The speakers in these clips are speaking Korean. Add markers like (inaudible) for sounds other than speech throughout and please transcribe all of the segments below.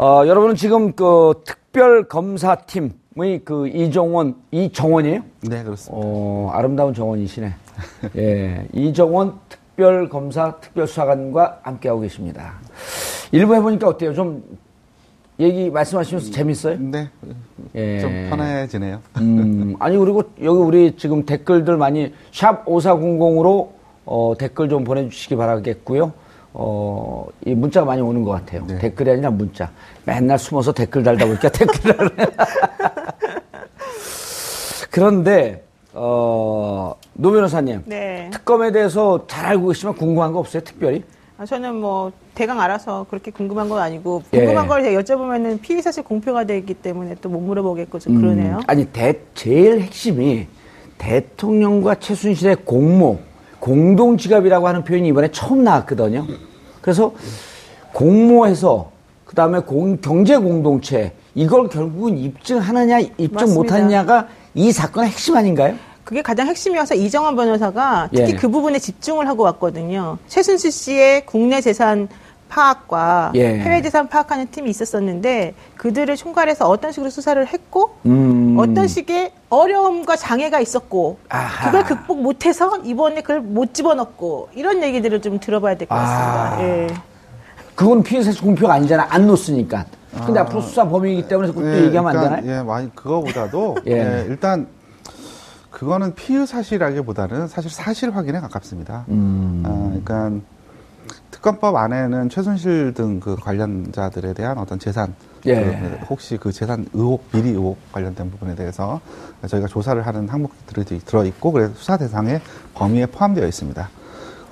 어, 여러분은 지금 그 특별 검사팀의 그 이정원, 이정원이에요? 네, 그렇습니다. 어, 아름다운 정원이시네. 예, 이정원 특별 검사 특별 수사관과 함께하고 계십니다. 일부 해보니까 어때요? 좀 얘기 말씀하시면서 재밌어요? 네, 예. 좀 편해지네요. 음, (laughs) 아니 그리고 여기 우리 지금 댓글들 많이 샵 5400으로 어, 댓글 좀 보내주시기 바라겠고요. 어, 이 문자가 많이 오는 것 같아요. 네. 댓글이 아니라 문자. 맨날 숨어서 댓글 달다 보니까 (laughs) 댓글을. 그런데 어, 노 변호사님. 네. 특검에 대해서 잘 알고 계시면 궁금한 거 없어요? 특별히? 아, 저는 뭐 대강 알아서 그렇게 궁금한 건 아니고 예. 궁금한 걸 제가 여쭤보면은 피의 사실 공표가 되기 때문에 또 못 물어보겠고 좀 그러네요. 음, 아니 대, 제일 핵심이 대통령과 최순실의 공모 공동 지갑이라고 하는 표현이 이번에 처음 나왔거든요. 그래서 공모해서 그 다음에 경제 공동체 이걸 결국은 입증하느냐 입증. 못하느냐가 이 사건의 핵심 아닌가요? 그게 가장 핵심이어서 이정환 변호사가 특히 예. 그 부분에 집중을 하고 왔거든요. 최순실 씨의 국내 재산 파악과 예. 해외 재산 파악하는 팀이 있었었는데 그들을 총괄해서 어떤 식으로 수사를 했고 음. 어떤 식의 어려움과 장애가 있었고 아하. 그걸 극복 못해서 이번에 그걸 못 집어넣고 이런 얘기들을 좀 들어봐야 될 것 같습니다. 아. 예. 그건 피해사실 공표가 아니잖아 안 놓으니까. 근데 앞으로 수사 범위이기 때문에 그것도 네, 얘기하면 안 그러니까, 되나요? 예, 많이 그거보다도 (laughs) 예. 예, 일단 그거는 피의 사실이라기보다는 사실 사실 확인에 가깝습니다. 음. 아, 그러니까 특검법 안에는 최순실 등 그 관련자들에 대한 어떤 재산, 예. 그 혹시 그 재산 의혹, 비리 의혹 관련된 부분에 대해서 저희가 조사를 하는 항목들이 들어 있고 그래서 수사 대상의 범위에 포함되어 있습니다.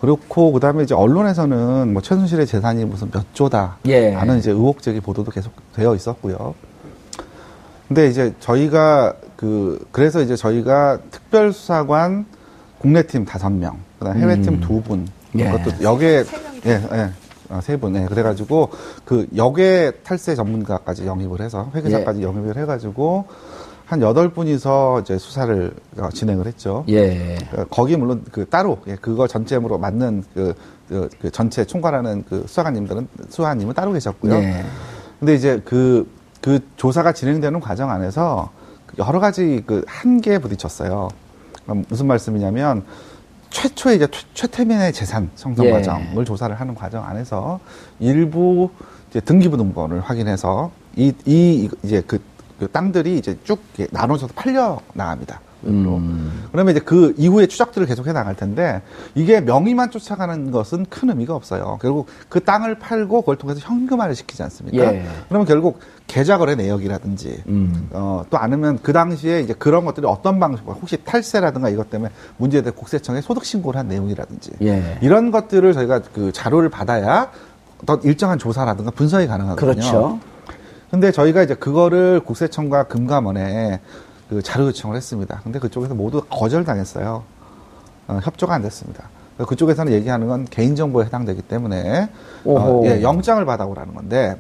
그렇고 그다음에 이제 언론에서는 뭐 최순실의 재산이 무슨 몇 조다 예. 하는 이제 의혹 제기 보도도 계속 되어 있었고요. 근데 이제 저희가 그 그래서 이제 저희가 특별수사관 국내팀 다섯 명, 그다음 해외팀 음. 두 분, 예. 그것도 명이죠. 예, 예. 어, 세 분, 예. 그래가지고, 그, 역의 탈세 전문가까지 영입을 해서, 회계사까지 영입을 해가지고, 한 여덟 분이서 이제 수사를 어, 진행을 했죠. 예. 어, 거기 물론 그 따로, 예, 그거 전체로 맞는 그, 그, 그 전체 총괄하는 그 수사관님들은, 수사님은 따로 계셨고요. 예. 근데 이제 그, 그 조사가 진행되는 과정 안에서 여러 가지 그 한계에 부딪혔어요. 무슨 말씀이냐면 최초의 이제 최, 최태민의 재산 형성 예. 과정을 조사를 하는 과정 안에서 일부 이제 등기부등본을 확인해서 이, 이 이제 그, 그 땅들이 이제 쭉 나눠져서 팔려 나갑니다. 음. 그러면 이제 그 이후에 추적들을 계속해 나갈 텐데 이게 명의만 쫓아가는 것은 큰 의미가 없어요. 결국 그 땅을 팔고 그걸 통해서 현금화를 시키지 않습니까? 예. 그러면 결국 계좌거래 내역이라든지 음. 어, 또 아니면 그 당시에 이제 그런 것들이 어떤 방식으로 혹시 탈세라든가 이것 때문에 문제될 국세청에 소득 신고를 한 내용이라든지 예. 이런 것들을 저희가 그 자료를 받아야 어떤 일정한 조사라든가 분석이 가능하거든요. 그렇죠. 근데 저희가 이제 그거를 국세청과 금감원에 그 자료 요청을 했습니다. 근데 그쪽에서 모두 거절당했어요. 어, 협조가 안 됐습니다. 그쪽에서는 얘기하는 건 개인정보에 해당되기 때문에. 어, 예, 영장을 받아오라는 건데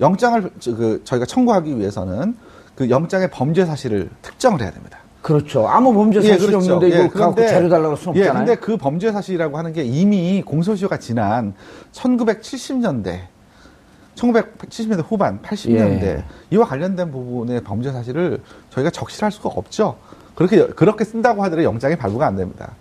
영장을 저- 그 저희가 청구하기 위해서는 그 영장의 범죄 사실을 특정을 해야 됩니다. 그렇죠. 아무 범죄 사실이 없는데 이걸 갖고 자료 달라고 할 수는 예, 없잖아요. 근데 그 범죄 사실이라고 하는 게 이미 공소시효가 지난 1970년대, 1970년대 후반, 80년대 예. 이와 관련된 부분의 범죄 사실을 저희가 적시할 수가 없죠. 그렇게 그렇게 쓴다고 하더라도 영장이 발부가 안 됩니다.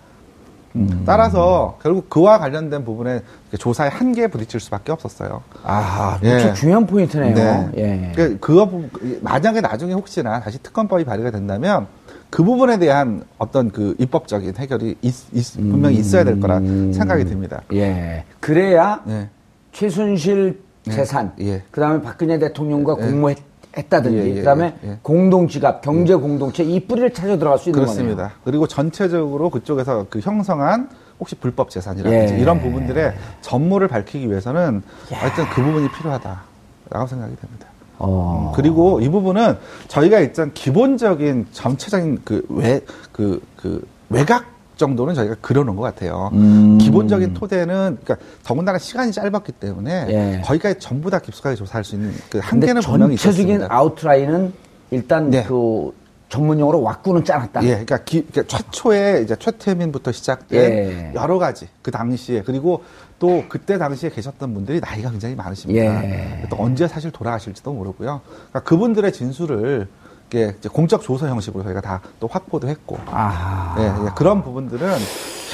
음. 따라서 결국 그와 관련된 부분에 조사의 한계에 부딪힐 수밖에 없었어요. 아, 예. 진짜 중요한 포인트네요. 네. 예. 그, 그거, 부- 만약에 나중에 혹시나 다시 특검법이 발의가 된다면 그 부분에 대한 어떤 그 입법적인 해결이 있, 있- 분명히 있어야 될 거라 음. 생각이 듭니다. 예. 그래야 예. 최순실 재산, 예. 그다음에 박근혜 대통령과 예. 공모했다든지, 예, 예, 그다음에 예, 예. 공동지갑, 경제 공동체 이 뿌리를 찾아 들어갈 수 있는 그렇습니다. 거네요. 그리고 전체적으로 그쪽에서 그 형성한 혹시 불법 재산이라든지 예. 이런 부분들의 전모를 밝히기 위해서는 하여튼 그 부분이 필요하다라고 생각이 됩니다. 어. 그리고 이 부분은 저희가 일단 기본적인 전체적인 그 외, 그, 그 외곽 정도는 저희가 그려놓은 것 같아요. 음. 기본적인 토대는, 그러니까 더군다나 시간이 짧았기 때문에 예. 거기까지 전부 다 깊숙하게 조사할 수 있는 그 한계는 분명히 전체적인 있었습니다. 아웃라인은 일단 네. 그 전문용어로 왁구는 짜놨다. 예, 그러니까, 기, 그러니까 최초에 이제 최태민부터 시작된 예. 여러 가지 그 당시에 그리고 또 그때 당시에 계셨던 분들이 나이가 굉장히 많으십니다. 예. 또 언제 사실 돌아가실지도 모르고요. 그러니까 그분들의 진술을 이게 이제 공적 조서 형식으로 저희가 다 또 확보도 했고 아. 예, 예, 그런 부분들은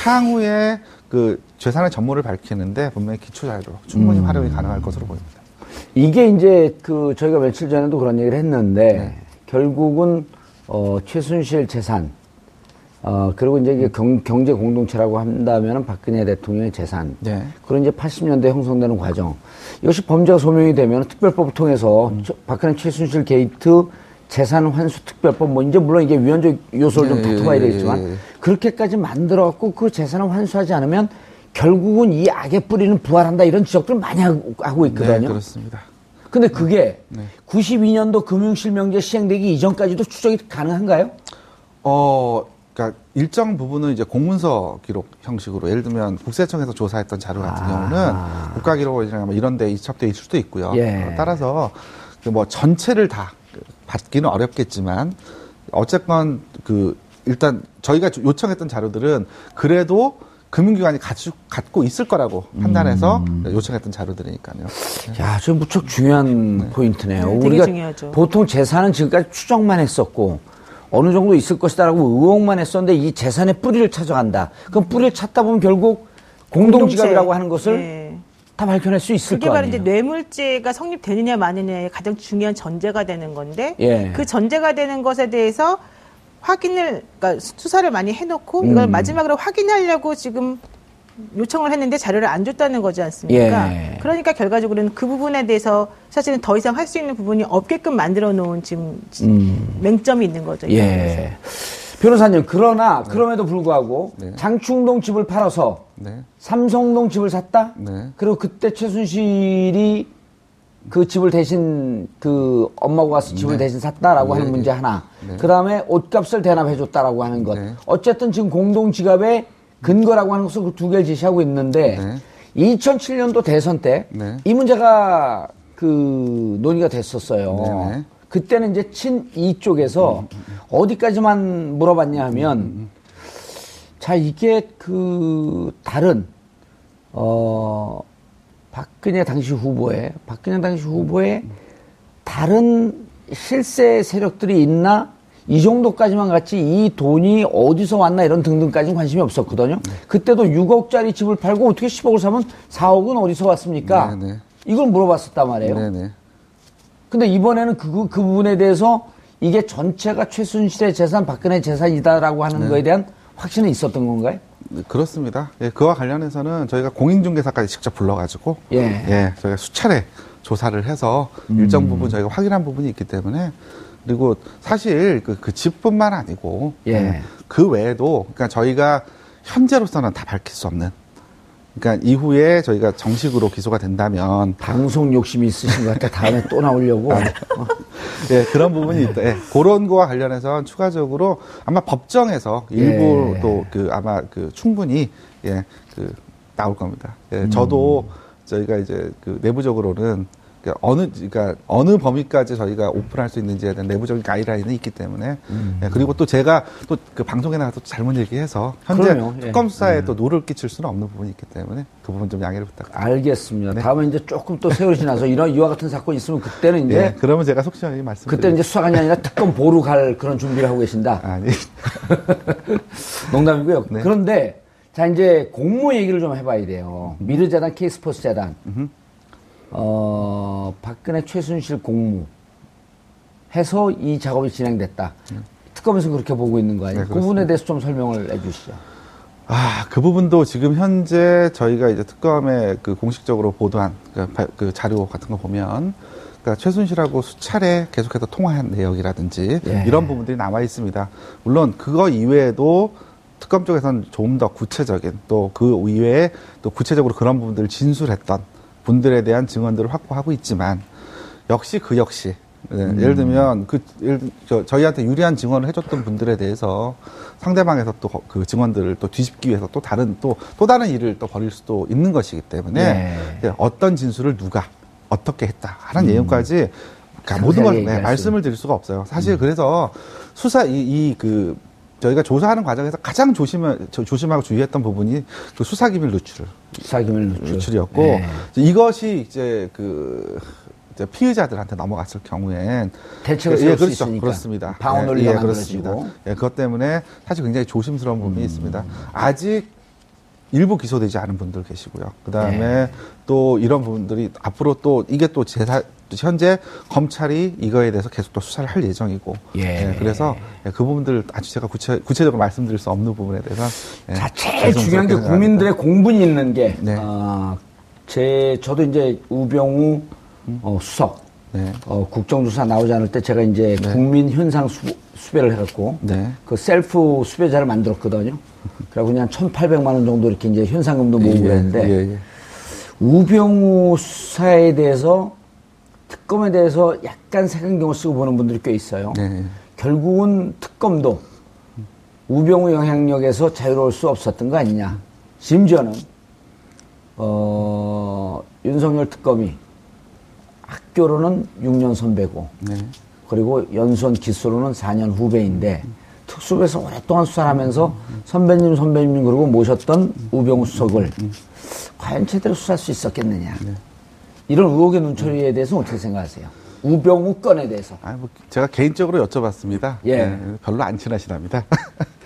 향후에 그 재산의 전모를 밝히는데 분명히 기초 자료로 충분히 음. 활용이 가능할 것으로 보입니다. 이게 이제 그 저희가 며칠 전에도 그런 얘기를 했는데 네. 결국은 어 최순실 재산 어 그리고 이제 이게 경, 경제 공동체라고 한다면은 박근혜 대통령의 재산 네. 그런 이제 80년대 형성되는 과정 이것이 범죄가 소명이 되면 특별법을 통해서 음. 저- 박근혜 최순실 게이트 재산 환수 특별법 뭐 이제 물론 이게 위헌적 요소를 좀 예, 다퉈봐야 예, 되겠지만 예, 예. 그렇게까지 만들어 갖고 그 재산을 환수하지 않으면 결국은 이 악의 뿌리는 부활한다 이런 지적들을 많이 하고, 있거든요. 네, 그렇습니다. 근데 그게 네. 92년도 금융실명제 시행되기 이전까지도 추적이 가능한가요? 어, 그러니까 일정 부분은 이제 공문서 기록 형식으로 예를 들면 국세청에서 조사했던 자료 같은 아. 경우는 국가기록원이나 뭐 이런 데 이첩돼 있을 수도 있고요. 예. 어, 따라서 그뭐 전체를 다 받기는 어렵겠지만 어쨌건 그 일단 저희가 요청했던 자료들은 그래도 금융기관이 가지고, 갖고 있을 거라고 판단해서 음. 요청했던 자료들이니까요. 야, 저 무척 중요한 포인트네요. 네, 우리가 중요하죠. 보통 재산은 지금까지 추정만 했었고 어느 정도 있을 것이다라고 의혹만 했었는데 이 재산의 뿌리를 찾아간다. 그럼 뿌리를 찾다 보면 결국 공동지갑이라고. 하는 것을 예. 다 밝혀낼 수 있을 그게 거 바로. 이제 뇌물죄가 성립되느냐 마느냐의 가장 중요한 전제가 되는 건데 예. 그 전제가 되는 것에 대해서 확인을 그러니까 수사를 많이 해놓고 이걸 음. 마지막으로 확인하려고 지금 요청을 했는데 자료를 안 줬다는 거지 않습니까? 예. 그러니까 결과적으로는 그 부분에 대해서 사실은 더 이상 할 수 있는 부분이 없게끔 만들어 놓은 지금 맹점이 있는 거죠. 음. 예. 변호사님, 그러나 그럼에도 불구하고 네. 장충동 집을 팔아서 네. 삼성동 집을 샀다? 네. 그리고 그때 최순실이 그 집을 대신 그 엄마가 가서 집을 대신 샀다라고 하는 네, 문제 네. 하나. 네. 그 다음에 옷값을 대납해줬다라고 하는 것. 네. 어쨌든 지금 공동 지갑의 근거라고 하는 것을 그 두 개를 제시하고 있는데 네. 2007년도 대선 때이 네. 문제가 그 논의가 됐었어요. 네, 네. 그때는 이제 친이 쪽에서 어디까지만 물어봤냐 하면 자 이게 그 다른 어 박근혜 당시 후보의 박근혜 당시 후보의 다른 실세 세력들이 있나 이 정도까지만 같이 이 돈이 어디서 왔나 이런 등등까지는 관심이 없었거든요. 그때도 6억짜리 집을 팔고 어떻게 10억을 사면 4억은 어디서 왔습니까? 네, 네. 이걸 물어봤었단 말이에요. 네네. 근데 이번에는 그, 그, 그 부분에 대해서 이게 전체가 최순실의 재산, 박근혜 재산이다라고 하는 네. 거에 대한 확신은 있었던 건가요? 네, 그렇습니다. 예, 그와 관련해서는 저희가 공인중개사까지 직접 불러가지고 예. 저희가 수차례 조사를 해서 일정 부분 저희가 확인한 부분이 있기 때문에 그리고 사실 그, 그 집뿐만 아니고 예. 음, 그 외에도 그러니까 저희가 현재로서는 다 밝힐 수 없는 그러니까 이후에 저희가 정식으로 기소가 된다면 방송 욕심이 있으신 것 같아. 다음에 또 나오려고. 아, 네. 예, 그런 부분이 있다. 예, 그런 거와 관련해서 추가적으로 아마 법정에서 일부 예. 또그 아마 그 충분히 예, 그 나올 겁니다. 예, 저도 저희가 이제 그 내부적으로는 그 어느 그러니까 어느 범위까지 저희가 오픈할 수 있는지에 대한 내부적인 가이드라인이 있기 때문에 예, 그리고 또 제가 또 그 방송에 나가서 또 잘못 얘기해서 현재 그럼요. 예. 특검 수사에 또 누를 끼칠 수는 없는 부분이 있기 때문에 그 부분 좀 양해를 부탁드립니다. 알겠습니다. 네. 다음에 이제 조금 또 세월이 지나서 (laughs) 이런 이와 같은 사건 이 있으면 그때는 이제 예, 그러면 제가 속 시원히 말씀드릴게요. 그때는 이제 수사관이 아니라 특검보로 갈 그런 준비를 하고 계신다. (laughs) 아니 (laughs) 농담이고요. 네. 그런데 자 이제 공모 얘기를 좀 해봐야 돼요. 미르재단, K스포츠 재단, 어 박근혜 최순실 공모 해서 이 작업이 진행됐다. 특검에서 그렇게 보고 있는 거 아니에요? 네, 그 부분에 대해서 좀 설명을 해주시죠. 아, 그 부분도 지금 현재 저희가 이제 특검에 그 공식적으로 보도한 그, 바- 그 자료 같은 거 보면 그러니까 최순실하고 수차례 계속해서 통화한 내역이라든지 예. 이런 부분들이 남아 있습니다. 물론 그거 이외에도 특검 쪽에서는 좀 더 구체적인 또 그 이외에 또 구체적으로 그런 부분들을 진술했던 분들에 대한 증언들을 확보하고 있지만 역시 그 역시 네, 예를 들면 그 예를 들- 저, 저희한테 유리한 증언을 해줬던 분들에 대해서 상대방에서 또 그 증언들을 또 뒤집기 위해서 또 다른 또또 다른 일을 또 벌일 수도 있는 것이기 때문에 네. 예, 어떤 진술을 누가 어떻게 했다 하는 내용까지 그러니까 모든 음. 걸 네, 말씀을 드릴 수가 없어요. 사실 그래서 수사 이그 저희가 조사하는 과정에서 가장 조심 조심하고 주의했던 부분이 그 수사기밀 누출, 수사기밀 누출. 누출 이었고 네. 이것이 이제 그 이제 피의자들한테 넘어갔을 경우엔 대책을 예, 수 그렇죠. 있으니까. 그렇습니다. 방어 예, 논리가 예. 그렇습니다. 예, 그것 때문에 사실 굉장히 조심스러운 부분이 음. 있습니다. 아직 일부 기소되지 않은 분들 계시고요. 그 다음에 네. 또 이런 부분들이 앞으로 또 이게 또 제사, 현재 검찰이 이거에 대해서 계속 또 수사를 할 예정이고. 예. 그래서 예, 그 부분들 아주 제가 구체, 구체적으로 말씀드릴 수 없는 부분에 대해서. 예, 자, 제일 중요한 게. 국민들의 공분이 있는 게, 네. 어, 제, 저도 이제 우병우 어, 수석, 네. 어, 국정조사 나오지 않을 때 제가 이제 국민 현상 수, 수배를 해갖고, 네. 그 셀프 수배자를 만들었거든요. 그래고 그냥 1,800만 원 정도 이렇게 이제 현상금도 모으고 예, 그랬는데, 예, 예. 우병우 수사에 대해서 특검에 대해서 약간 색안경을 쓰고 보는 분들이 꽤 있어요. 네. 결국은 특검도 우병우 영향력에서 자유로울 수 없었던 거 아니냐. 심지어는 어, 윤석열 특검이 학교로는 6년 선배고 네. 그리고 연수원 기수로는 4년 후배인데 특수부에서 오랫동안 수사를 하면서 선배님 선배님 그러고 모셨던 우병우 수석을 과연 제대로 수사할 수 있었겠느냐. 이런 의혹의 눈초리에 대해서 어떻게 생각하세요? 우병우 건에 대해서. 아, 뭐, 제가 개인적으로 여쭤봤습니다. 예. 별로 안 친하시답니다.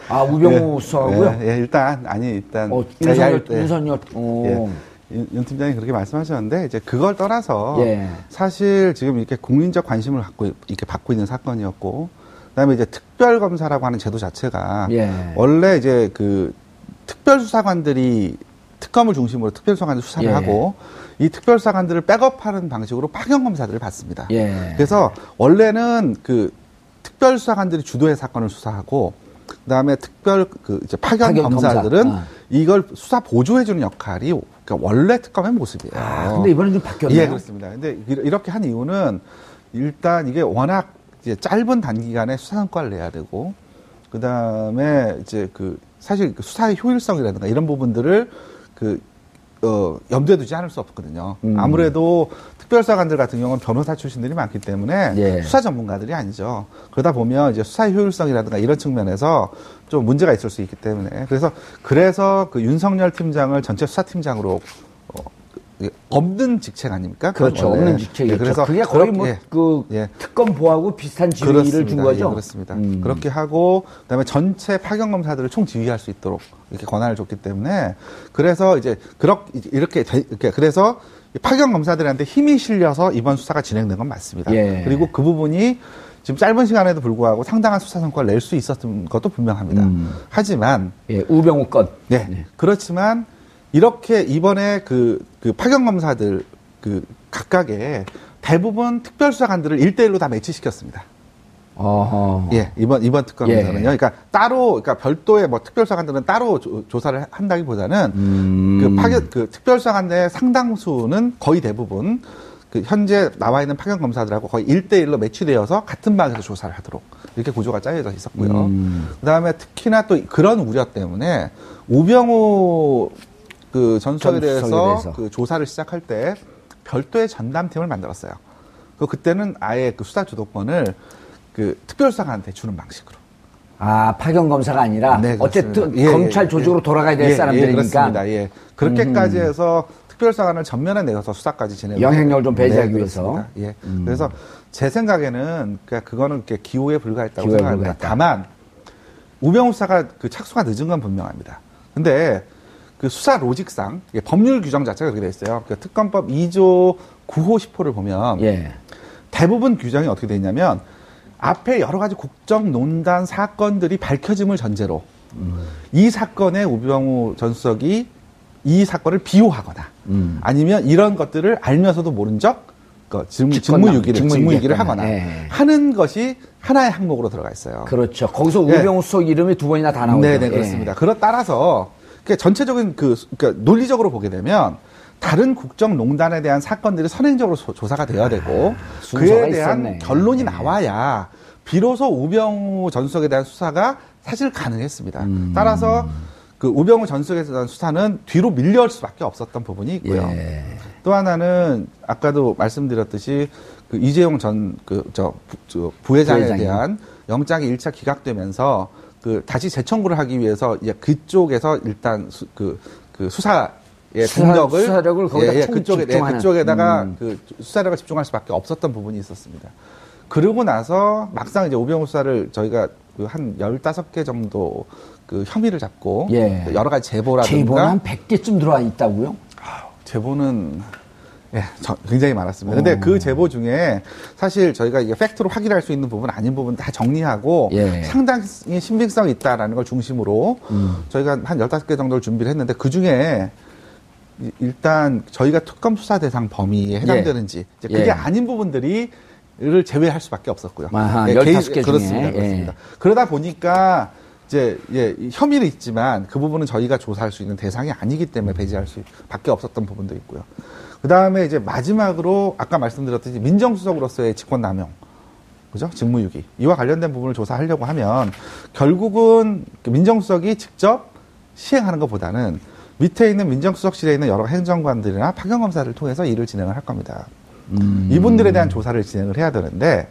아, 우병우 (laughs) 예, 수석하고요? 예, 예, 일단, 아니, 일단. 어, 예, 윤석열, 예. 예. 윤, 윤 팀장이 그렇게 말씀하셨는데, 이제 그걸 떠나서. 예. 사실 지금 이렇게 국민적 관심을 갖고, 이렇게 받고 있는 사건이었고, 그 다음에 이제 특별 검사라고 하는 제도 자체가. 예. 원래 이제 그 특별 수사관들이 특검을 중심으로 특별 수사관들 수사를 예. 하고, 이 특별수사관들을 백업하는 방식으로 파견 검사들을 받습니다. 예. 그래서 원래는 그 특별 수사관들이 주도해 사건을 수사하고 그다음에 특별 그 이제 파견, 파견 검사. 검사들은 아. 이걸 수사 보조해 주는 역할이 그러니까 원래 특검의 모습이에요. 아, 근데 이번엔 좀 바뀌었네요. 예, 그렇습니다. 근데 이- 이렇게 한 이유는 일단 이게 워낙 이제 짧은 단기간에 수사 성과를 내야 되고 그다음에 이제 그 사실 그 수사의 효율성이라든가 이런 부분들을 그 어, 염두에 두지 않을 수 없거든요. 음. 아무래도 특별사관들 같은 경우는 변호사 출신들이 많기 때문에 예. 수사 전문가들이 아니죠. 그러다 보면 이제 수사의 효율성이라든가 이런 측면에서 좀 문제가 있을 수 있기 때문에 그래서 그래서 그 윤석열 팀장을 전체 수사팀장으로 어, 그 없는 직책 아닙니까? 그렇죠. 없는 직책이죠. 예, 그래서 그게 거의 그렇게- 뭐 예. 그 예. 특검 보하고 비슷한 지위를 준 그렇습니다. 거죠. 예, 그렇습니다. 음. 그렇게 하고 그다음에 전체 파견 검사들을 총 지휘할 수 있도록 이렇게 권한을 줬기 때문에 그래서 이제 그렇게 이렇게 돼- 이렇게 그래서 이 파견 검사들한테 힘이 실려서 이번 수사가 진행된 건 맞습니다. 예. 그리고 그 부분이 지금 짧은 시간에도 불구하고 상당한 수사 성과를 낼 수 있었던 것도 분명합니다. 음. 하지만 예, 우병우 건. 네. 그렇지만 이렇게 이번에 그, 그 파견 검사들 그 각각의 대부분 특별 수사관들을 일대일로다 매치시켰습니다. 어허. 예, 이번 이번 특검에서는요. 예. 그러니까 따로 그러니까 별도의 뭐 특별수사관들은 따로 조, 사를 한다기 보다는 음. 그 파견 그 특별수사관의 상당수는 거의 대부분 그 현재 나와 있는 파견 검사들하고 거의 일대일로 매치되어서 같은 방에서 조사를 하도록 이렇게 구조가 짜여져 있었고요. 음. 그 다음에 특히나 또 그런 우려 때문에 우병우 그 전수석에 대해서 대해서. 그 조사를 시작할 때 별도의 전담팀을 만들었어요. 그 그때는 아예 그 수사 주도권을 그 특별수사관한테 주는 방식으로. 아, 파견 검사가 아니라 네. 어쨌든 예, 검찰 예, 조직으로 예. 돌아가야 될 예, 사람들이니까 예, 그렇습니다. 예. 그렇게까지 해서 특별사관을 전면에 내어서 수사까지 진행. 영향력을 좀 배제하기 위해서. 예. 그래서 제 생각에는 그러니까 그거는 이렇게 기호에 불과했다고 기호에 생각합니다. 불과했다. 다만 우병우 수사가 그 착수가 늦은 건 분명합니다. 근데 그 수사 로직상 이게 법률 규정 자체가 그렇게 돼 있어요. 그 특검법 2조 9호 10호를 보면 예. 대부분 규정이 어떻게 돼 있냐면 앞에 여러 가지 국정 논단 사건들이 밝혀짐을 전제로 이 사건에 우병우 전 수석이 이 사건을 비호하거나 음. 아니면 이런 것들을 알면서도 모른 적 그 직무, 직무유기를 직무유기 직무유기를. 하거나 예. 하는 것이 하나의 항목으로 들어가 있어요. 그렇죠. 거기서 예. 우병우 수석 이름이 두 번이나 다 나오죠. 네네 예. 그렇습니다. 그렇 따라서 그 전체적인 그 그러니까 논리적으로 보게 되면 다른 국정농단에 대한 사건들이 선행적으로 소- 조사가 돼야 되고 아, 그에 대한 있었네. 결론이 네. 나와야 비로소 우병우 전수석에 대한 수사가 사실 가능했습니다. 음. 따라서 그 우병우 전수석에 대한 수사는 뒤로 밀려올 수밖에 없었던 부분이 있고요. 예. 또 하나는 아까도 말씀드렸듯이 그 이재용 전 그저 부회장에 부회장이요. 대한 영장이 1차 기각되면서 그 다시 재청구를 하기 위해서 이제 그쪽에서 일단 수, 그, 그 수사의 수사- 동력을 수사 력을 거기다 총 그쪽에 네. 그쪽에다가 음. 그 수사력을 집중할 수밖에 없었던 부분이 있었습니다. 그러고 나서 막상 이제 오병우 수사를 저희가 그한 15개 정도 그 혐의를 잡고 예. 여러 가지 제보라든가 제보는 한 100개쯤 들어와 있다고요? 제보는 예, 저- 굉장히 많았습니다. 근데 어. 그 제보 중에 사실 저희가 이게 팩트로 확인할 수 있는 부분 아닌 부분 다 정리하고 예. 상당히 신빙성이 있다라는 걸 중심으로 음. 저희가 한 15개 정도를 준비를 했는데 그 중에 이- 일단 저희가 특검 수사 대상 범위에 해당되는지 이제 그게 예. 아닌 부분들이 를 제외할 수밖에 없었고요. 아하, 예, 15개 중에. 그렇습니다. 예. 그렇습니다. 그러다 보니까 이제 예, 이 혐의는 있지만 그 부분은 저희가 조사할 수 있는 대상이 아니기 때문에 배제할 수밖에 없었던 부분도 있고요. 그 다음에 이제 마지막으로 아까 말씀드렸듯이 민정수석으로서의 직권남용, 그죠? 직무유기 이와 관련된 부분을 조사하려고 하면 결국은 그 민정수석이 직접 시행하는 것보다는 밑에 있는 민정수석실에 있는 여러 행정관들이나 파견검사를 통해서 일을 진행을 할 겁니다. 음. 이분들에 대한 조사를 진행을 해야 되는데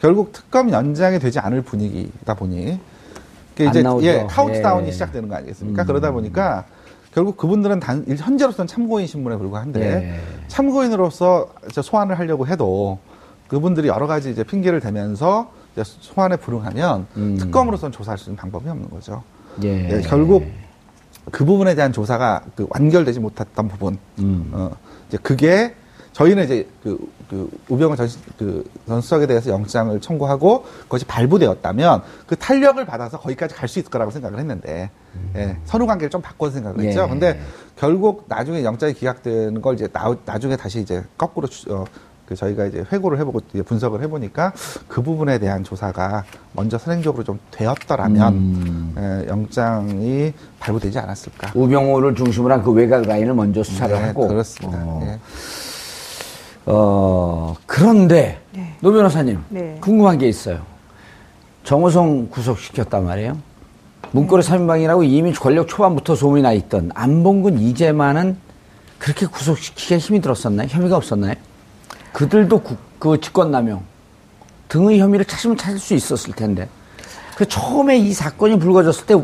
결국 특검 연장이 되지 않을 분위기다 보니 이제. 예, 카운트다운이 예. 시작되는 거 아니겠습니까? 음. 그러다 보니까 결국 그분들은 단 현재로서는 참고인 신분에 불과한데 예. 참고인으로서 소환을 하려고 해도 그분들이 여러 가지 이제 핑계를 대면서 이제 소환에 불응하면 음. 특검으로서는 조사할 수 있는 방법이 없는 거죠. 예. 예, 결국 그 부분에 대한 조사가 그 완결되지 못했던 부분. 음. 어, 이제 그게 저희는 이제 그, 그 우병우 전, 그 전수석에 대해서 영장을 청구하고 그것이 발부되었다면 그 탄력을 받아서 거기까지 갈 수 있을 거라고 생각을 했는데 예, 선후 관계를 좀 바꿔서 생각을 했죠. 예. 근데 결국 나중에 영장이 기각되는 걸 이제 나, 나중에 다시 이제 거꾸로 추- 어, 그 저희가 이제 회고를 해보고 분석을 해보니까 그 부분에 대한 조사가 먼저 선행적으로 좀 되었더라면 음. 예, 영장이 발부되지 않았을까. 우병우를 중심으로 한 그 외곽 라인을 먼저 수사를 네, 하고. 그렇습니다. 어, 예. 어, 그런데 네. 노 변호사님 네. 궁금한 게 있어요. 정호성 구속시켰단 말이에요. 문고리 3인방이라고 이미 권력 초반부터 소문이 나 있던 안봉근 이재만은 그렇게 구속시키기가 힘이 들었었나요? 혐의가 없었나요? 그들도 구- 그 직권남용 등의 혐의를 찾으면 찾을 수 있었을 텐데. 그 처음에 이 사건이 불거졌을 때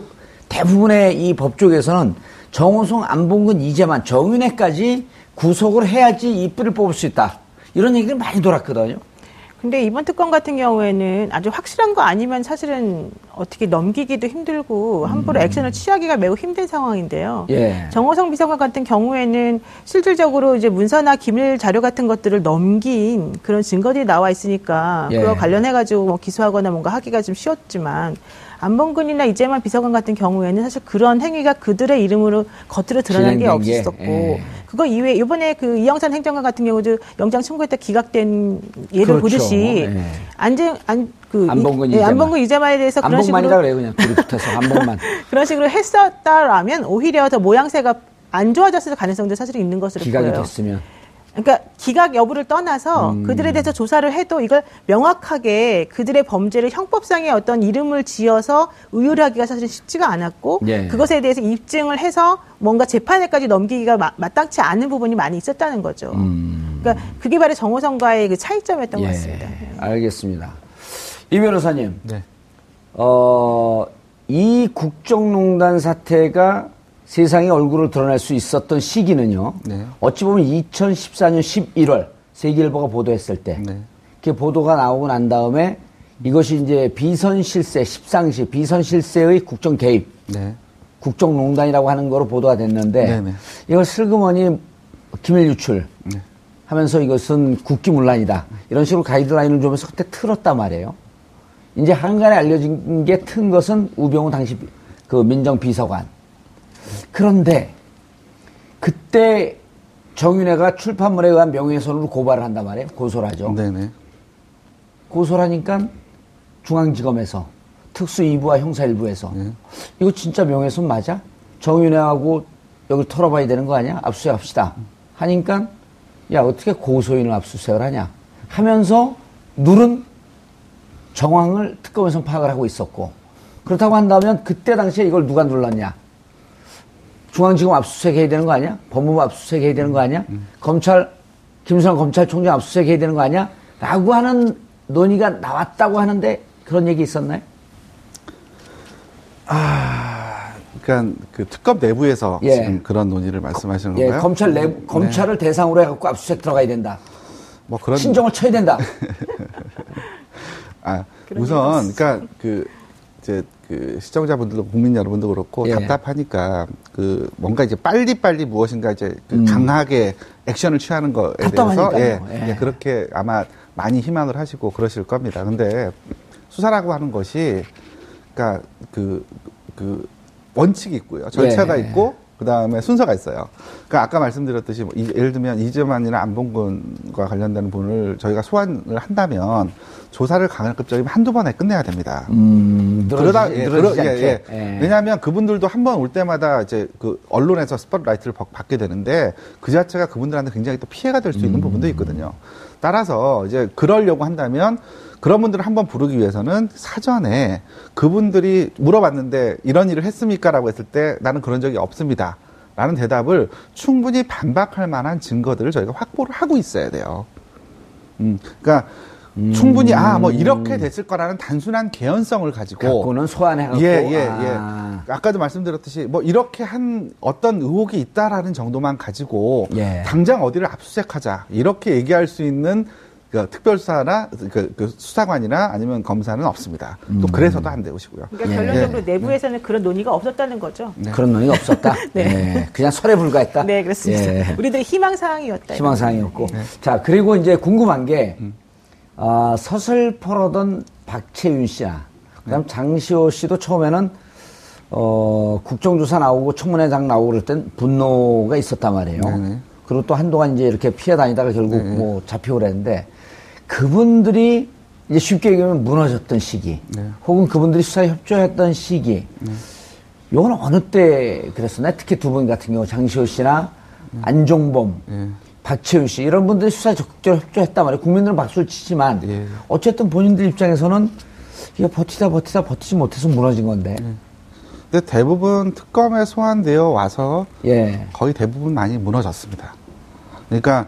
대부분의 이 법조계에서는 정호성, 안봉근, 이재만, 정윤회까지 구속을 해야지 이 뿔을 뽑을 수 있다. 이런 얘기를 많이 돌았거든요. 근데 이번 특검 같은 경우에는 아주 확실한 거 아니면 사실은 어떻게 넘기기도 힘들고 함부로 액션을 취하기가 매우 힘든 상황인데요. 음. 예. 정호성 비서관 같은 경우에는 실질적으로 이제 문서나 기밀 자료 같은 것들을 넘긴 그런 증거들이 나와 있으니까 예. 그거 관련해 가지고 뭐 기소하거나 뭔가 하기가 좀 쉬웠지만 안봉근이나 이재만 비서관 같은 경우에는 사실 그런 행위가 그들의 이름으로 겉으로 드러난 게 없었고 예. 그거 이외에 이번에 그 이영찬 행정관 같은 경우도 영장 청구했다 기각된 예를 그렇죠. 보듯이 예. 안정 안그 안봉근, 예, 이재만. 안봉근 이재만에 대해서 그런 식으로 그래요, 그냥 둘이 붙어서 안봉만. (laughs) 그런 식으로 했었다라면 오히려 더 모양새가 안 좋아졌을 가능성도 사실 있는 것으로 기각이 보여요. 됐으면. 그러니까 기각 여부를 떠나서 음. 그들에 대해서 조사를 해도 이걸 명확하게 그들의 범죄를 형법상의 어떤 이름을 지어서 의율하기가 사실 쉽지가 않았고 예. 그것에 대해서 입증을 해서 뭔가 재판에까지 넘기기가 마, 마땅치 않은 부분이 많이 있었다는 거죠. 음. 그러니까 그게 바로 정호성과의 그 차이점이었던 것 예, 같습니다. 알겠습니다. 이 변호사님, 네. 어, 이 국정농단 사태가 세상에 얼굴을 드러낼 수 있었던 시기는요. 네. 어찌 보면 2014년 11월 세계일보가 보도했을 때, 네. 그 보도가 나오고 난 다음에 이것이 이제 비선실세, 십상시 비선실세의 국정 개입, 네. 국정농단이라고 하는 거로 보도가 됐는데 네네. 이걸 슬그머니 기밀 유출 네. 하면서 이것은 국기문란이다 이런 식으로 가이드라인을 주면서 그때 틀었단 말이에요. 이제 한간에 알려진 게 튼 것은 우병우 당시 비- 그 민정비서관. 그런데 그때 정윤회가 출판물에 의한 명예훼손으로 고발을 한단 말이에요. 고소를 하죠. 네네. 고소를 하니까 중앙지검에서 특수 2부와 형사 1부에서 네. 이거 진짜 명예훼손 맞아? 정윤회하고 여기 털어봐야 되는 거 아니야? 압수수색 합시다. 하니까 야 어떻게 고소인을 압수수색을 하냐? 하면서 누른 정황을 특검에서 파악을 하고 있었고 그렇다고 한다면 그때 당시에 이걸 누가 눌렀냐? 중앙지검 압수수색 해야 되는 거 아니야? 법무부 압수수색 해야 되는 거 아니야? 검찰 김수환 검찰총장 압수수색 해야 되는 거 아니야? 라고 하는 논의가 나왔다고 하는데 그런 얘기 있었나요? 아, 그러니까 그 특검 내부에서 예. 지금 그런 논의를 말씀하시는 예, 건가요? 검찰 내 검찰을 대상으로 해갖고 압수수색 들어가야 된다. 뭐 그런 신정을 쳐야 된다. (laughs) 아, 우선 그러니까 그 이제 그 시청자분들도 국민 여러분도 그렇고 예. 답답하니까 그 뭔가 이제 빨리 빨리 무엇인가 이제 그 음. 강하게 액션을 취하는 거에 대해서 답답하니까요. 예, 예. 예, 그렇게 아마 많이 희망을 하시고 그러실 겁니다. 근데 수사라고 하는 것이 그러니까 그 그 원칙이 있고요. 절차가 예. 있고 그 다음에 순서가 있어요. 그러니까 아까 말씀드렸듯이 뭐 이- 예를 들면 이재만이나 안봉근과 관련되는 분을 저희가 소환을 한다면 조사를 강력급적이면 한두 번에 끝내야 됩니다. 음, 그러다 예, 늘어지지 그러-. 예, 예. 예. 왜냐하면 그분들도 한 번 올 때마다 이제 그 언론에서 스포트라이트를 받- 받게 되는데 그 자체가 그분들한테 굉장히 또 피해가 될 수 있는 부분도 있거든요. 따라서 이제 그러려고 한다면 그런 분들을 한번 부르기 위해서는 사전에 그분들이 물어봤는데 이런 일을 했습니까 라고 했을 때 나는 그런 적이 없습니다. 라는 대답을 충분히 반박할 만한 증거들을 저희가 확보를 하고 있어야 돼요. 음, 그러니까 충분히 아 뭐 이렇게 됐을 거라는 단순한 개연성을 가지고 갖고는 소환해갖고. 예, 예, 아. 예. 아까도 말씀드렸듯이 뭐 이렇게 한 어떤 의혹이 있다라는 정도만 가지고 예. 당장 어디를 압수수색하자 이렇게 얘기할 수 있는 그 특별수사나 그, 그 수사관이나 아니면 검사는 없습니다. 음. 또 그래서도 안 되시고요. 그러니까 예. 결론적으로 내부에서는 그런 논의가 없었다는 거죠. 그런 논의가 없었다. (laughs) 네. 예, 그냥 설에 불과했다. 네, 그렇습니다. 예. 우리들의 희망 사항이었다. 희망 사항이었고. 네. 자, 그리고 이제 궁금한 게, 음. 아, 서슬퍼러던 박채윤 씨나, 그 다음 네. 장시호 씨도 처음에는, 어, 국정조사 나오고 청문회장 나오고 그럴 땐 분노가 있었단 말이에요. 그리고 또 한동안 이제 이렇게 피해 다니다가 결국 네. 뭐 잡히고 그랬는데, 그분들이 이제 쉽게 얘기하면 무너졌던 시기, 네. 혹은 그분들이 수사에 협조했던 시기, 요건 어느 때 그랬었나? 특히 두 분 같은 경우 장시호 씨나 안종범, 예. 박채윤 씨 이런 분들이 수사에 적극적으로 협조했단 말이에요. 국민들은 박수를 치지만 예. 어쨌든 본인들 입장에서는 이게 버티다 버티다 버티지 못해서 무너진 건데. 근데 대부분 특검에 소환되어 와서 예. 거의 대부분 많이 무너졌습니다. 그러니까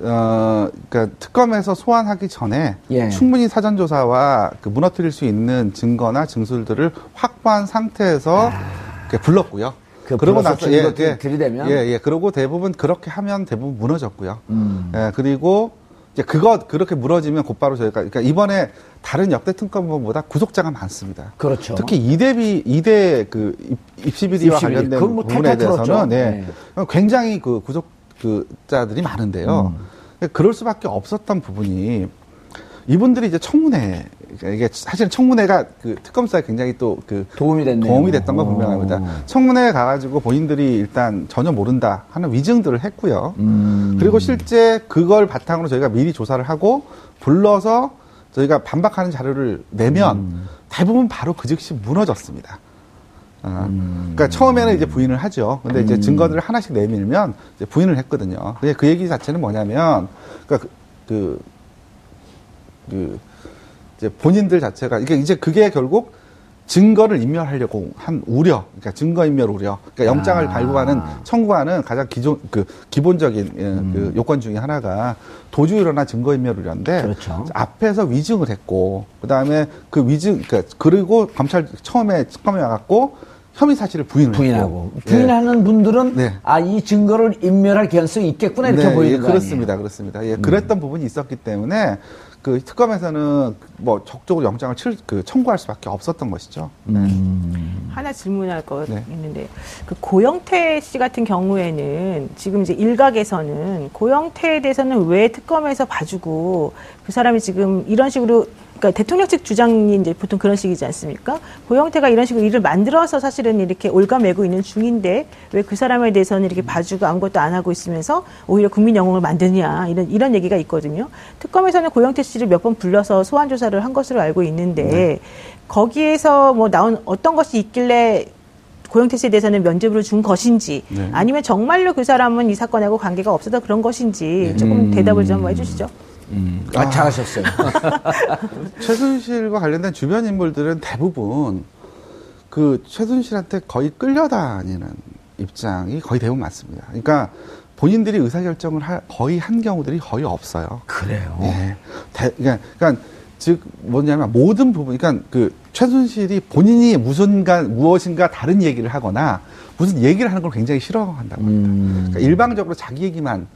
어, 그러니까 특검에서 소환하기 전에 예. 충분히 사전 조사와 그 무너뜨릴 수 있는 증거나 증술들을 확보한 상태에서 이렇게 불렀고요. 아. 그 불러서 증거 들- 들이대면? 예, 예. 그리고 대부분 그렇게 하면 대부분 무너졌고요. 음. 예, 그리고 이제 그거 그렇게 무너지면 곧바로 저희가 그러니까 이번에 다른 역대 특검보다 구속자가 많습니다. 그렇죠. 특히 이대비 이대 그 입- 입시비리와 입시비리. 관련된 뭐 부분에. 대해서는 네. 굉장히 그 구속 자들이 많은데요. 음. 그럴 수밖에 없었던 부분이 이분들이 이제 청문회 이게 사실은 청문회가 그 특검 수사에 굉장히 또 그 도움이 됐네요. 도움이 됐던 건 어. 분명합니다. 청문회에 가가지고 본인들이 일단 전혀 모른다 하는 위증들을 했고요. 음. 그리고 실제 그걸 바탕으로 저희가 미리 조사를 하고 불러서 저희가 반박하는 자료를 내면 음. 대부분 바로 그 즉시 무너졌습니다. 어, 음. 그러니까 처음에는 이제 부인을 하죠. 근데 이제 증거들을 하나씩 내밀면 이제 부인을 했거든요. 근데 그 얘기 자체는 뭐냐면, 그러니까 그, 그, 그 이제 본인들 자체가 이게 이제 그게 결국 증거를 인멸하려고 한 우려, 그러니까 증거 인멸 우려, 그러니까 영장을 아. 발부하는 청구하는 가장 기존 그 기본적인 예, 그 요건 중에 하나가 도주 일어나 증거 인멸 우려인데 그렇죠. 앞에서 위증을 했고 그다음에 그 위증 그러니까 그리고 검찰 처음에 특검에 와갖고 혐의 사실을 부인을 부인하고 했고. 부인하는 분들은 네. 아이 증거를 인멸할 개연성이 있겠구나 이렇게 네, 보이는 예, 거 아니에요? 그렇습니다, 그렇습니다. 예, 그랬던 부분이 있었기 때문에 그 특검에서는 뭐 적극적으로 영장을 칠, 그 청구할 수밖에 없었던 것이죠. 네. 음. 하나 질문할 거 네. 있는데 그 고영태 씨 같은 경우에는 지금 이제 일각에서는 고영태에 대해서는 왜 특검에서 봐주고 그 사람이 지금 이런 식으로 그러니까 대통령 측 주장이 이제 보통 그런 식이지 않습니까? 고영태가 이런 식으로 일을 만들어서 사실은 이렇게 올가매고 있는 중인데 왜 그 사람에 대해서는 이렇게 봐주고 아무것도 안 하고 있으면서 오히려 국민 영웅을 만드냐 이런 이런 얘기가 있거든요. 특검에서는 고영태 씨를 몇 번 불러서 소환 조사를 한 것으로 알고 있는데 거기에서 뭐 나온 어떤 것이 있길래 고영태 씨에 대해서는 면접으로 준 것인지 네. 아니면 정말로 그 사람은 이 사건하고 관계가 없어서 그런 것인지 조금 대답을 좀 해주시죠. 음. 아, 잘하셨어요. (laughs) 최순실과 관련된 주변 인물들은 대부분 그 최순실한테 거의 끌려다니는 입장이 거의 대부분 맞습니다. 그러니까 본인들이 의사결정을 하- 거의 한 경우들이 거의 없어요. 그래요. 예. 대- 그러니까, 그러니까 즉 뭐냐면 모든 부분, 그러니까 그 최순실이 본인이 무슨가 무엇인가 다른 얘기를 하거나 무슨 얘기를 하는 걸 굉장히 싫어한다고 합니다. 음. 그러니까 일방적으로 자기 얘기만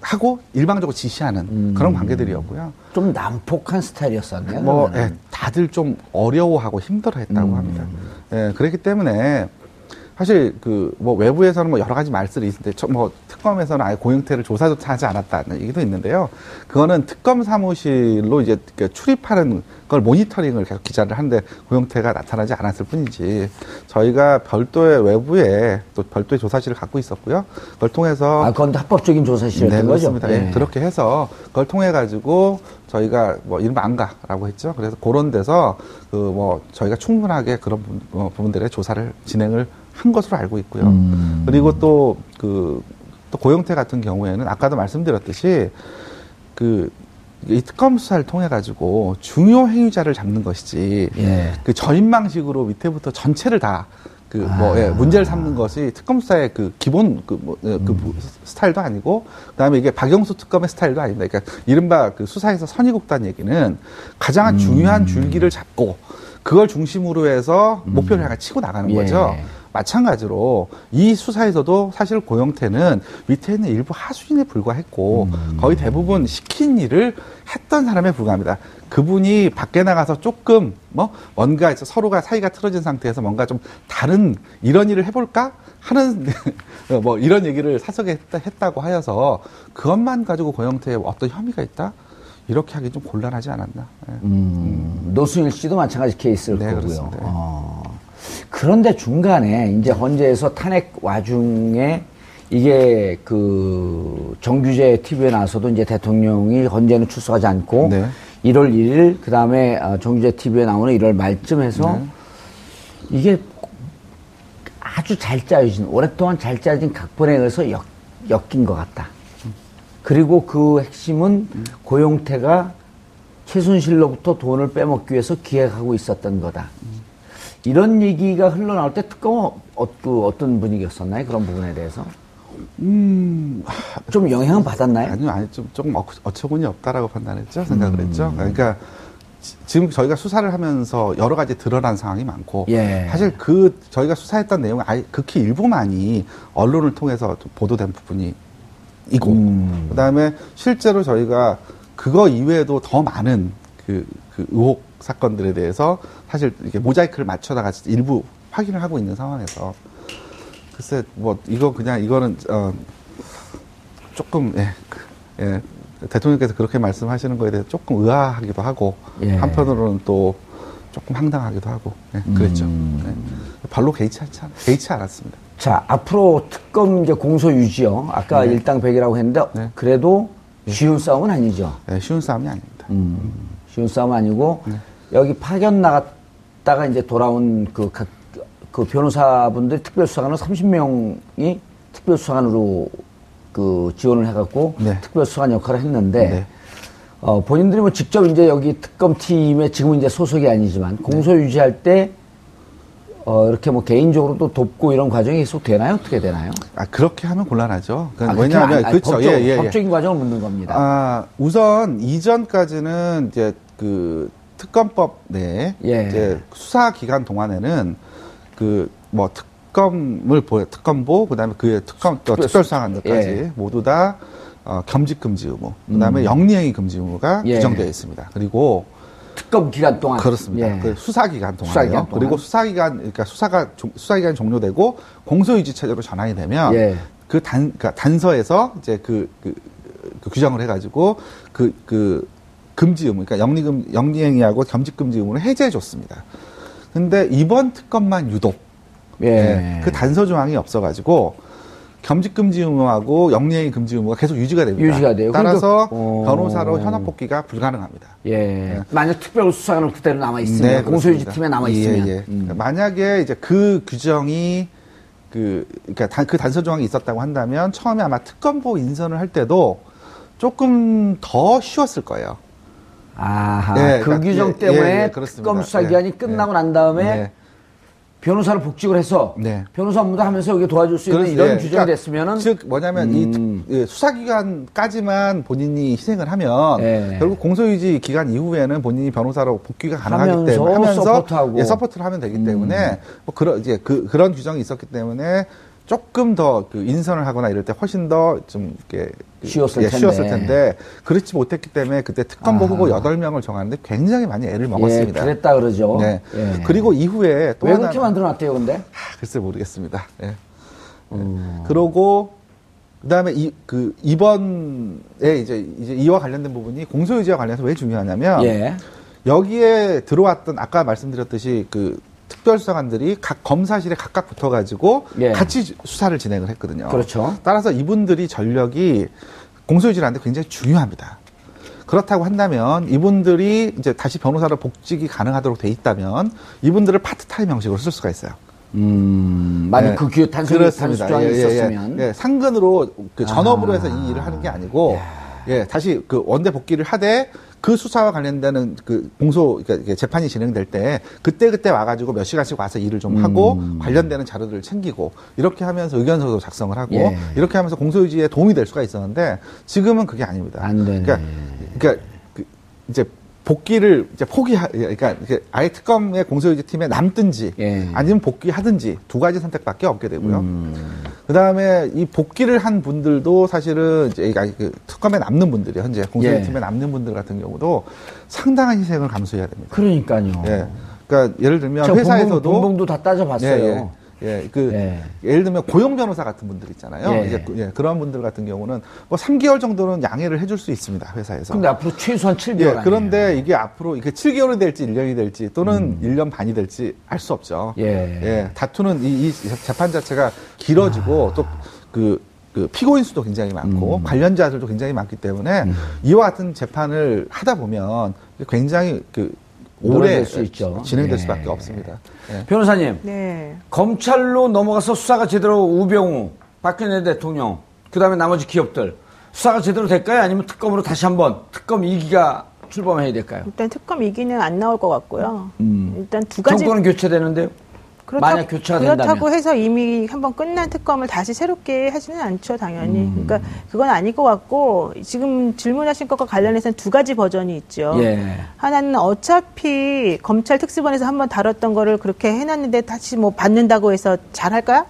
하고 일방적으로 지시하는 음. 그런 관계들이었고요. 좀 난폭한 스타일이었었네요. 뭐 그러면은. 예, 다들 좀 어려워하고 힘들어했다고 음. 합니다. 예, 그렇기 때문에 사실 그 뭐 외부에서는 뭐 여러 가지 말들이 있는데 저- 뭐 특검에서는 아예 고영태를 조사조차 하지 않았다는 얘기도 있는데요. 그거는 특검 사무실로 이제 그 출입하는 걸 모니터링을 계속 기자를 하는데 고영태가 나타나지 않았을 뿐이지 저희가 별도의 외부에 또 별도의 조사실을 갖고 있었고요. 그걸 통해서 아, 그건 합법적인 조사실이었던 네, 거죠? 그렇습니다. 예, 그렇게 해서 그걸 통해 가지고 저희가 뭐 이른바 안가라고 했죠. 그래서 그런 데서 그 뭐 저희가 충분하게 그런 부- 어, 부분들의 조사를 진행을 한 것으로 알고 있고요. 음. 그리고 또 그 또 고영태 같은 경우에는 아까도 말씀드렸듯이 그 이 특검 수사를 통해 가지고 중요 행위자를 잡는 것이지 예. 그 전인망식으로 밑에부터 전체를 다 그뭐 아. 예, 문제를 삼는 것이 특검 수사의 그 기본 그뭐 그 음. 스타일도 아니고 그다음에 이게 박영수 특검의 스타일도 아닙니다. 그러니까 이른바 그 수사에서 굽다는 얘기는 가장 음. 중요한 줄기를 잡고 그걸 중심으로 해서 목표를 향해 치고 나가는 예. 거죠. 마찬가지로 이 수사에서도 사실 고영태는 밑에 있는 일부 하수인에 불과했고 음. 거의 대부분 시킨 일을 했던 사람에 불과합니다. 그분이 밖에 나가서 조금 뭐 뭔가 서로가 사이가 틀어진 상태에서 뭔가 좀 다른 이런 일을 해볼까 하는 (laughs) 뭐 이런 얘기를 사석에 했다, 했다고 하여서 그것만 가지고 고영태에 어떤 혐의가 있다 이렇게 하기 좀 곤란하지 않았나. 예. 음, 노승일 씨도 마찬가지 케이스일 네, 거고요. 그렇습니다. 어. 그런데 중간에 이제 헌재에서 탄핵 와중에 이게 그 정규제 TV에 나와서도 이제 대통령이 헌재는 출석하지 않고 네. 1월 1일 그 다음에 정규제 TV에 나오는 1월 말쯤 해서 네. 이게 아주 잘 짜여진 오랫동안 잘 짜여진 각본에 의해서 엮, 엮인 것 같다. 그리고 그 핵심은 고용태가 최순실로부터 돈을 빼먹기 위해서 기획하고 있었던 거다. 이런 얘기가 흘러나올 때 특검은 어, 그 어떤 분위기였었나요? 그런 부분에 대해서 음, 좀 영향은 받았나요? 아니요, 아니 좀 조금 어, 어처구니 없다라고 판단했죠. 생각을 했죠. 그러니까 지- 지금 저희가 수사를 하면서 여러 가지 드러난 상황이 많고 예. 사실 그 저희가 수사했던 내용은 아예 극히 일부만이 언론을 통해서 좀 보도된 부분이 있고 음. 그다음에 실제로 저희가 그거 이외에도 더 많은 그, 그 의혹 사건들에 대해서 사실 이렇게 모자이크를 맞춰다가 일부 확인을 하고 있는 상황에서 글쎄 뭐 이거 그냥 이거는 어 조금 예, 그, 예 대통령께서 그렇게 말씀하시는 거에 대해서 조금 의아하기도 하고 예. 한편으로는 또 조금 황당하기도 하고 예, 그랬죠. 음. 예. 별로 개의치 않지, 않- 개의치 않았습니다. 자, 앞으로 특검 이제 공소 유지요. 아까 일당백이라고 했는데 네. 그래도 쉬운 싸움은 아니죠. 예, 쉬운 싸움이 아닙니다. 음, 쉬운 싸움 아니고 네. 여기 파견 나갔다가 이제 돌아온 그, 각, 그 변호사분들 특별수사관은 30명이 특별수사관으로 그 지원을 해갖고 네. 특별수사관 역할을 했는데 네. 어, 본인들이 뭐 직접 이제 여기 특검팀에 지금은 이제 소속이 아니지만 공소 유지할 때 어, 이렇게 뭐 개인적으로도 돕고 이런 과정이 계속 되나요? 어떻게 되나요? 아 그렇게 하면 곤란하죠. 그 아, 왜냐하면 안- 그렇죠. 법적, 예, 예, 예. 법적인 과정을 묻는 겁니다. 아, 우선 이전까지는 이제 그 특검법 내에 예. 이제 수사 기간 동안에는 그 뭐 특검을 보 특검보 그 다음에 그의 특검 또 특별수- 특별수사관들까지 예. 모두 다 어, 겸직 금지 의무 그 다음에 영리행위 금지 의무가 음. 예. 규정되어 있습니다. 그리고 특검 기간 동안 그렇습니다. 예. 그 수사 기간 동안요. 수사 기간 동안. 그리고 수사 기간 그러니까 수사가 종- 수사 기간이 종료되고 공소 유지 체제로 전환이 되면 예. 그단 그러니까 단서에서 이제 그, 그, 그 규정을 해가지고 그그 금지 의무 그러니까 영리금 영리행위하고 겸직 금지 의무를 해제해 줬습니다. 근데 이번 특검만 유독 예. 예, 그 단서 조항이 없어가지고 겸직 금지 의무하고 영리행위 금지 의무가 계속 유지가 됩니다. 유지가 돼요. 따라서 그러니까- 어. 변호사로 현업 복귀가 불가능합니다. 예. 만약 특별 수사관은 그대로 남아 있으면 네, 공소유지 그렇습니다. 팀에 남아 있으면 예, 예. 음. 만약에 이제 그 규정이 그 그러니까 단- 그 단서 조항이 있었다고 한다면 처음에 아마 특검보 인선을 할 때도 조금 더 쉬웠을 거예요. 아하. 예, 그 그러니까 규정 예, 때문에 예. 특검 수사 예, 기간이 끝나고 예. 난 다음에 네. 변호사를 복직을 해서 네. 변호사 업무도 하면서 여기 도와줄 수 있는 그래서, 이런 예, 규정이 그러니까 됐으면은 즉 뭐냐면 음. 이 특- 예, 수사기간까지만 본인이 희생을 하면 예. 결국 공소유지 기간 이후에는 본인이 변호사로 복귀가 가능하기 때문에 하면서 support하고. 음. 예, support를 하면 되기 때문에 뭐 그런 이제 그 그런 규정이 있었기 때문에 조금 더 그 인선을 하거나 이럴 때 훨씬 더 좀 이렇게 그- 쉬웠을 예, 텐데. 쉬웠을 텐데 그렇지 못했기 때문에 그때 특검보 아하. 후보 여덟 명을 정하는데 굉장히 많이 애를 먹었습니다. 예, 그랬다 그러죠. 네. 예. 그리고 이후에 또왜 하나 그렇게 만들어놨대요, 근데? 하, 글쎄 모르겠습니다. 예. 음. 그러고 그다음에 이 그 이번에 이제 이제 이와 관련된 부분이 공소유지와 관련해서 왜 중요하냐면 예. 여기에 들어왔던 아까 말씀드렸듯이 그 특별수사관들이 각 검사실에 각각 붙어가지고 예. 같이 수사를 진행을 했거든요. 그렇죠. 따라서 이분들이 전력이 공소유지라는데 굉장히 중요합니다. 그렇다고 한다면 이분들이 이제 다시 변호사로 복직이 가능하도록 돼 있다면 이분들을 파트타임 형식으로 쓸 수가 있어요. 음, 만약 네. 그 규, 단순히. 단수조항이 예. 있었으면. 예, 상근으로 그 전업으로 아. 해서 이 일을 하는 게 아니고 예, 다시 그 원대 복귀를 하되 그 수사와 관련되는 그 공소 그러니까 재판이 진행될 때 그때 그때 와가지고 몇 시간씩 와서 일을 좀 하고 음. 관련되는 자료들을 챙기고 이렇게 하면서 의견서도 작성을 하고 예. 이렇게 하면서 공소유지에 도움이 될 수가 있었는데 지금은 그게 아닙니다. 안 되네. 그러니까, 그러니까 그 이제 복귀를 이제 포기하 그러니까 이게 아예 특검의 공소유지 팀에 남든지 예. 아니면 복귀하든지 두 가지 선택밖에 없게 되고요. 음. 그 다음에 이 복귀를 한 분들도 사실은 이제 그 특검에 남는 분들이 현재 공소유지 예. 팀에 남는 분들 같은 경우도 상당한 희생을 감수해야 됩니다. 그러니까요. 예. 그러니까 예를 들면 회사에서도 본봉, 본봉도 다 따져봤어요. 예, 예. 예, 그 예. 예를 들면 고용 변호사 같은 분들 있잖아요. 예. 이제 그- 예, 그런 분들 같은 경우는 뭐 3개월 정도는 양해를 해줄 수 있습니다 회사에서. 근데 앞으로 최소한 7개월. 예, 그런데 이게 앞으로 이게 7개월이 될지 1년이 될지 또는 음. 1년 반이 될지 알 수 없죠. 예. 다투는 이, 이 재판 자체가 길어지고 또그 그 피고인 수도 굉장히 많고 음. 관련자들도 굉장히 많기 때문에 이와 같은 재판을 하다 보면 굉장히 그 오래 수 있죠. 진행될 예. 수밖에 없습니다. 예. 변호사님, 네. 검찰로 넘어가서 수사가 제대로 우병우, 박근혜 대통령, 그 다음에 나머지 기업들 수사가 제대로 될까요? 아니면 특검으로 다시 한번 특검 2기가 출범해야 될까요? 일단 특검 2기는 안 나올 것 같고요. 음. 일단 두 가지 정권은 교체되는데요? 만약 교체가 그렇다고. 해서 이미 한번 끝난 특검을 다시 새롭게 하지는 않죠, 당연히. 음. 그러니까 그건 아닐 것 같고 지금 질문하신 것과 관련해서는 두 가지 버전이 있죠. 예. 하나는 어차피 검찰 특수본에서 한번 다뤘던 거를 그렇게 해놨는데 다시 뭐 받는다고 해서 잘할까요?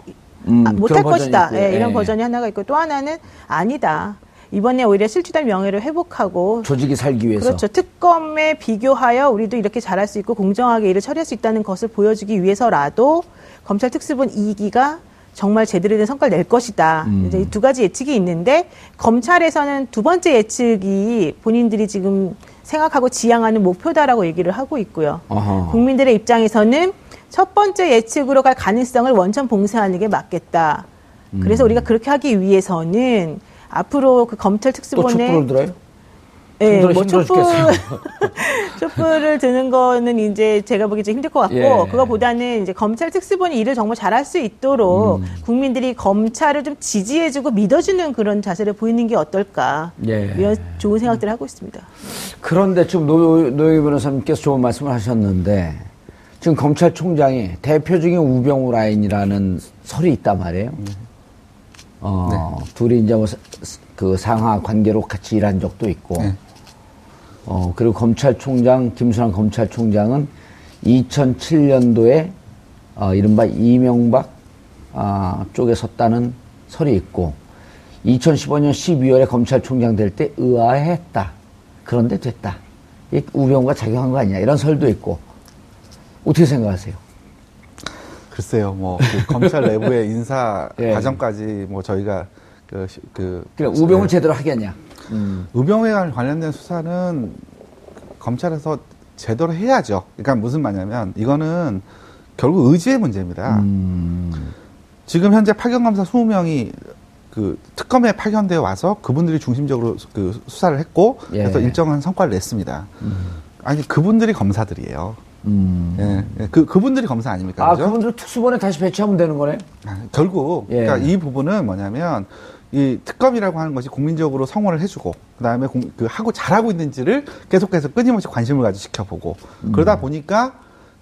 음, 아, 못할 것이다. 예, 이런 예. 버전이 하나가 있고 또 하나는 아니다. 이번에 오히려 실추된 명예를 회복하고 조직이 살기 위해서. 그렇죠. 특검에 비교하여 우리도 이렇게 잘할 수 있고 공정하게 일을 처리할 수 있다는 것을 보여주기 위해서라도 검찰 특수본 2기가 정말 제대로 된 성과를 낼 것이다. 음. 이제 이두 가지 예측이 있는데 검찰에서는 두 번째 예측이 본인들이 지금 생각하고 지향하는 목표다라고 얘기를 하고 있고요. 어허. 국민들의 입장에서는 첫 번째 예측으로 갈 가능성을 원천 봉쇄하는 게 맞겠다. 음. 그래서 우리가 그렇게 하기 위해서는 앞으로 그 검찰 또 특수본에 촛불을 들어요? 예, 힘들어, 뭐 촛불. (laughs) 촛불을 드는 거는 이제 제가 보기 좀 힘들 것 같고, 예. 그거보다는 이제 검찰 특수본이 일을 정말 잘할 수 있도록 음. 국민들이 검찰을 좀 지지해주고 믿어주는 그런 자세를 보이는 게 어떨까. 예. 이런 좋은 생각들을 하고 있습니다. 그런데 지금 노, 노영희 변호사님께서 좋은 말씀을 하셨는데 지금 검찰총장이 대표적인 우병우 라인이라는 설이 있단 말이에요. 어, 둘이 이제 뭐 사- 그 상하 관계로 같이 일한 적도 있고, 네. 어, 그리고 검찰총장, 김순환 검찰총장은 2007년도에 어, 이른바 이명박 아, 쪽에 섰다는 설이 있고, 2015년 12월에 검찰총장 될 때 의아해했다. 그런데 됐다. 이 우병우가 작용한 거 아니냐. 이런 설도 있고. 어떻게 생각하세요? 글쎄요, 뭐, 그 검찰 내부의 (laughs) 인사 예. 과정까지 뭐 저희가 그, 시- 그. 그래, 우병우 예. 제대로 하겠냐. 음. 우병우에 관련된 수사는 검찰에서 제대로 해야죠. 그러니까 무슨 말이냐면 이거는 결국 의지의 문제입니다. 음. 지금 현재 파견검사 20명이 그 특검에 파견되어 와서 그분들이 중심적으로 그 수사를 했고 예. 그래서 일정한 성과를 냈습니다. 아니 그분들이 검사들이에요. 음. 예, 예. 그 그분들이 검사 아닙니까? 아, 그죠? 그분들 특수본에 다시 배치하면 되는 거네? 아, 결국 예. 그러니까 이 부분은 뭐냐면 이 특검이라고 하는 것이 국민적으로 성원을 해주고 그다음에 공- 그 하고 잘하고 있는지를 계속해서 끊임없이 관심을 가지고 지켜보고 음. 그러다 보니까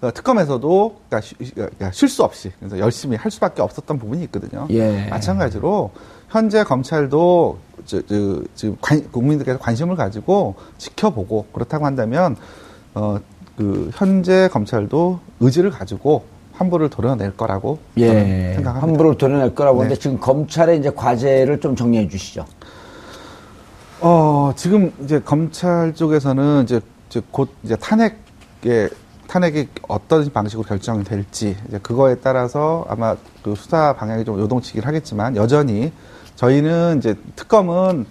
어, 특검에서도 그러니까 쉬- 그러니까 쉴수 없이 그래서 열심히 할 수밖에 없었던 부분이 있거든요. 예. 마찬가지로 현재 검찰도 저, 저, 지금 관- 국민들께서 관심을 가지고 지켜보고 그렇다고 한다면 어, 그 현재 검찰도 의지를 가지고 환부를 도려낼 거라고 예. 생각합니다. 함부로 도려낼 거라고 하는데 네. 지금 검찰의 이제 과제를 좀 정리해 주시죠. 어, 지금 이제 검찰 쪽에서는 이제, 이제 곧 이제 탄핵에, 탄핵이 어떤 방식으로 결정이 될지, 이제 그거에 따라서 아마 그 수사 방향이 좀 요동치긴 하겠지만, 여전히 저희는 이제 특검은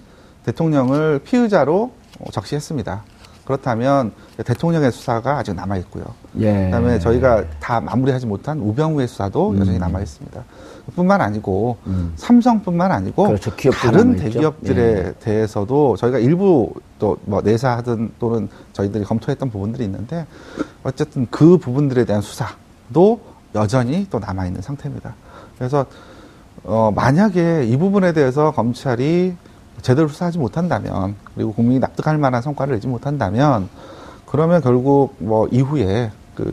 대통령을 피의자로 어, 적시했습니다. 그렇다면 대통령의 수사가 아직 남아 있고요. 예. 그다음에 저희가 다 마무리하지 못한 우병우의 수사도 음. 여전히 남아 있습니다. 뿐만 아니고 삼성뿐만 아니고 그렇죠. 다른. 대기업들에 예. 대해서도 저희가 일부 또 뭐 내사하든 또는 저희들이 검토했던 부분들이 있는데 어쨌든 그 부분들에 대한 수사도 여전히 또 남아 있는 상태입니다. 그래서 어 만약에 이 부분에 대해서 검찰이 제대로 수사하지 못한다면 그리고 국민이 납득할 만한 성과를 내지 못한다면 그러면 결국 뭐 이후에 그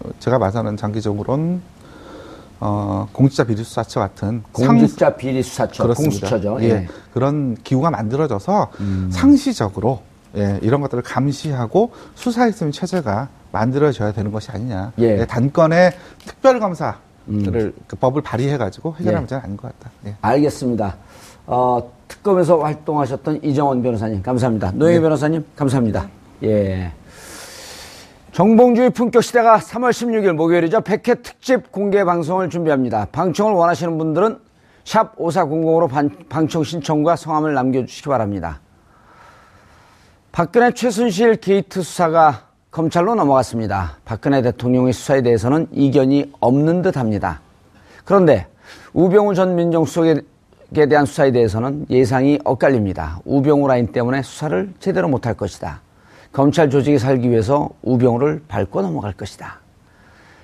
어, 제가 봐서는 장기적으로는 어 공직자 비리 수사처 같은 상- 공직자 비리 수사처, 그렇습니다. 공수처죠. 예. 예. 그런 기구가 만들어져서 음. 상시적으로 예, 이런 것들을 감시하고 수사했으면 체제가 만들어져야 되는 것이 아니냐. 예. 예, 단건의 특별검사를 음. 그 법을 발의해가지고 해결하는 예. 문제는 아닌 것 같다. 예. 알겠습니다. 어, 특검에서 활동하셨던 이정원 변호사님, 감사합니다. 노영희 네. 변호사님, 감사합니다. 예. 정봉주의 품격 시대가 3월 16일 목요일이죠. 100회 특집 공개 방송을 준비합니다. 방청을 원하시는 분들은 샵 5400으로 방청 신청과 성함을 남겨주시기 바랍니다. 박근혜 최순실 게이트 수사가 검찰로 넘어갔습니다. 박근혜 대통령의 수사에 대해서는 이견이 없는 듯 합니다. 그런데 우병우 전 민정수석에 대한 수사에 대해서는 예상이 엇갈립니다. 우병우 라인 때문에 수사를 제대로 못할 것이다. 검찰 조직이 살기 위해서 우병우를 밟고 넘어갈 것이다.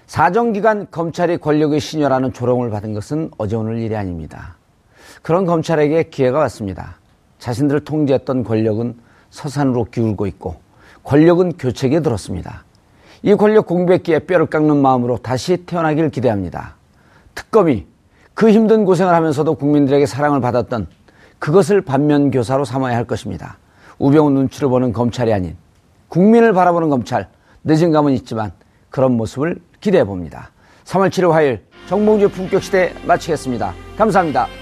사정기관 검찰이 권력의 시녀라는 조롱을 받은 것은 어제 오늘 일이 아닙니다. 그런 검찰에게 기회가 왔습니다. 자신들을 통제했던 권력은 서산으로 기울고 있고 권력은 교체기에 들었습니다. 이 권력 공백기에 뼈를 깎는 마음으로 다시 태어나기를 기대합니다. 특검이 그 힘든 고생을 하면서도 국민들에게 사랑을 받았던 그것을 반면교사로 삼아야 할 것입니다. 우병우 눈치를 보는 검찰이 아닌 국민을 바라보는 검찰 늦은 감은 있지만 그런 모습을 기대해 봅니다. 3월 7일 화요일 정봉주 품격시대 마치겠습니다. 감사합니다.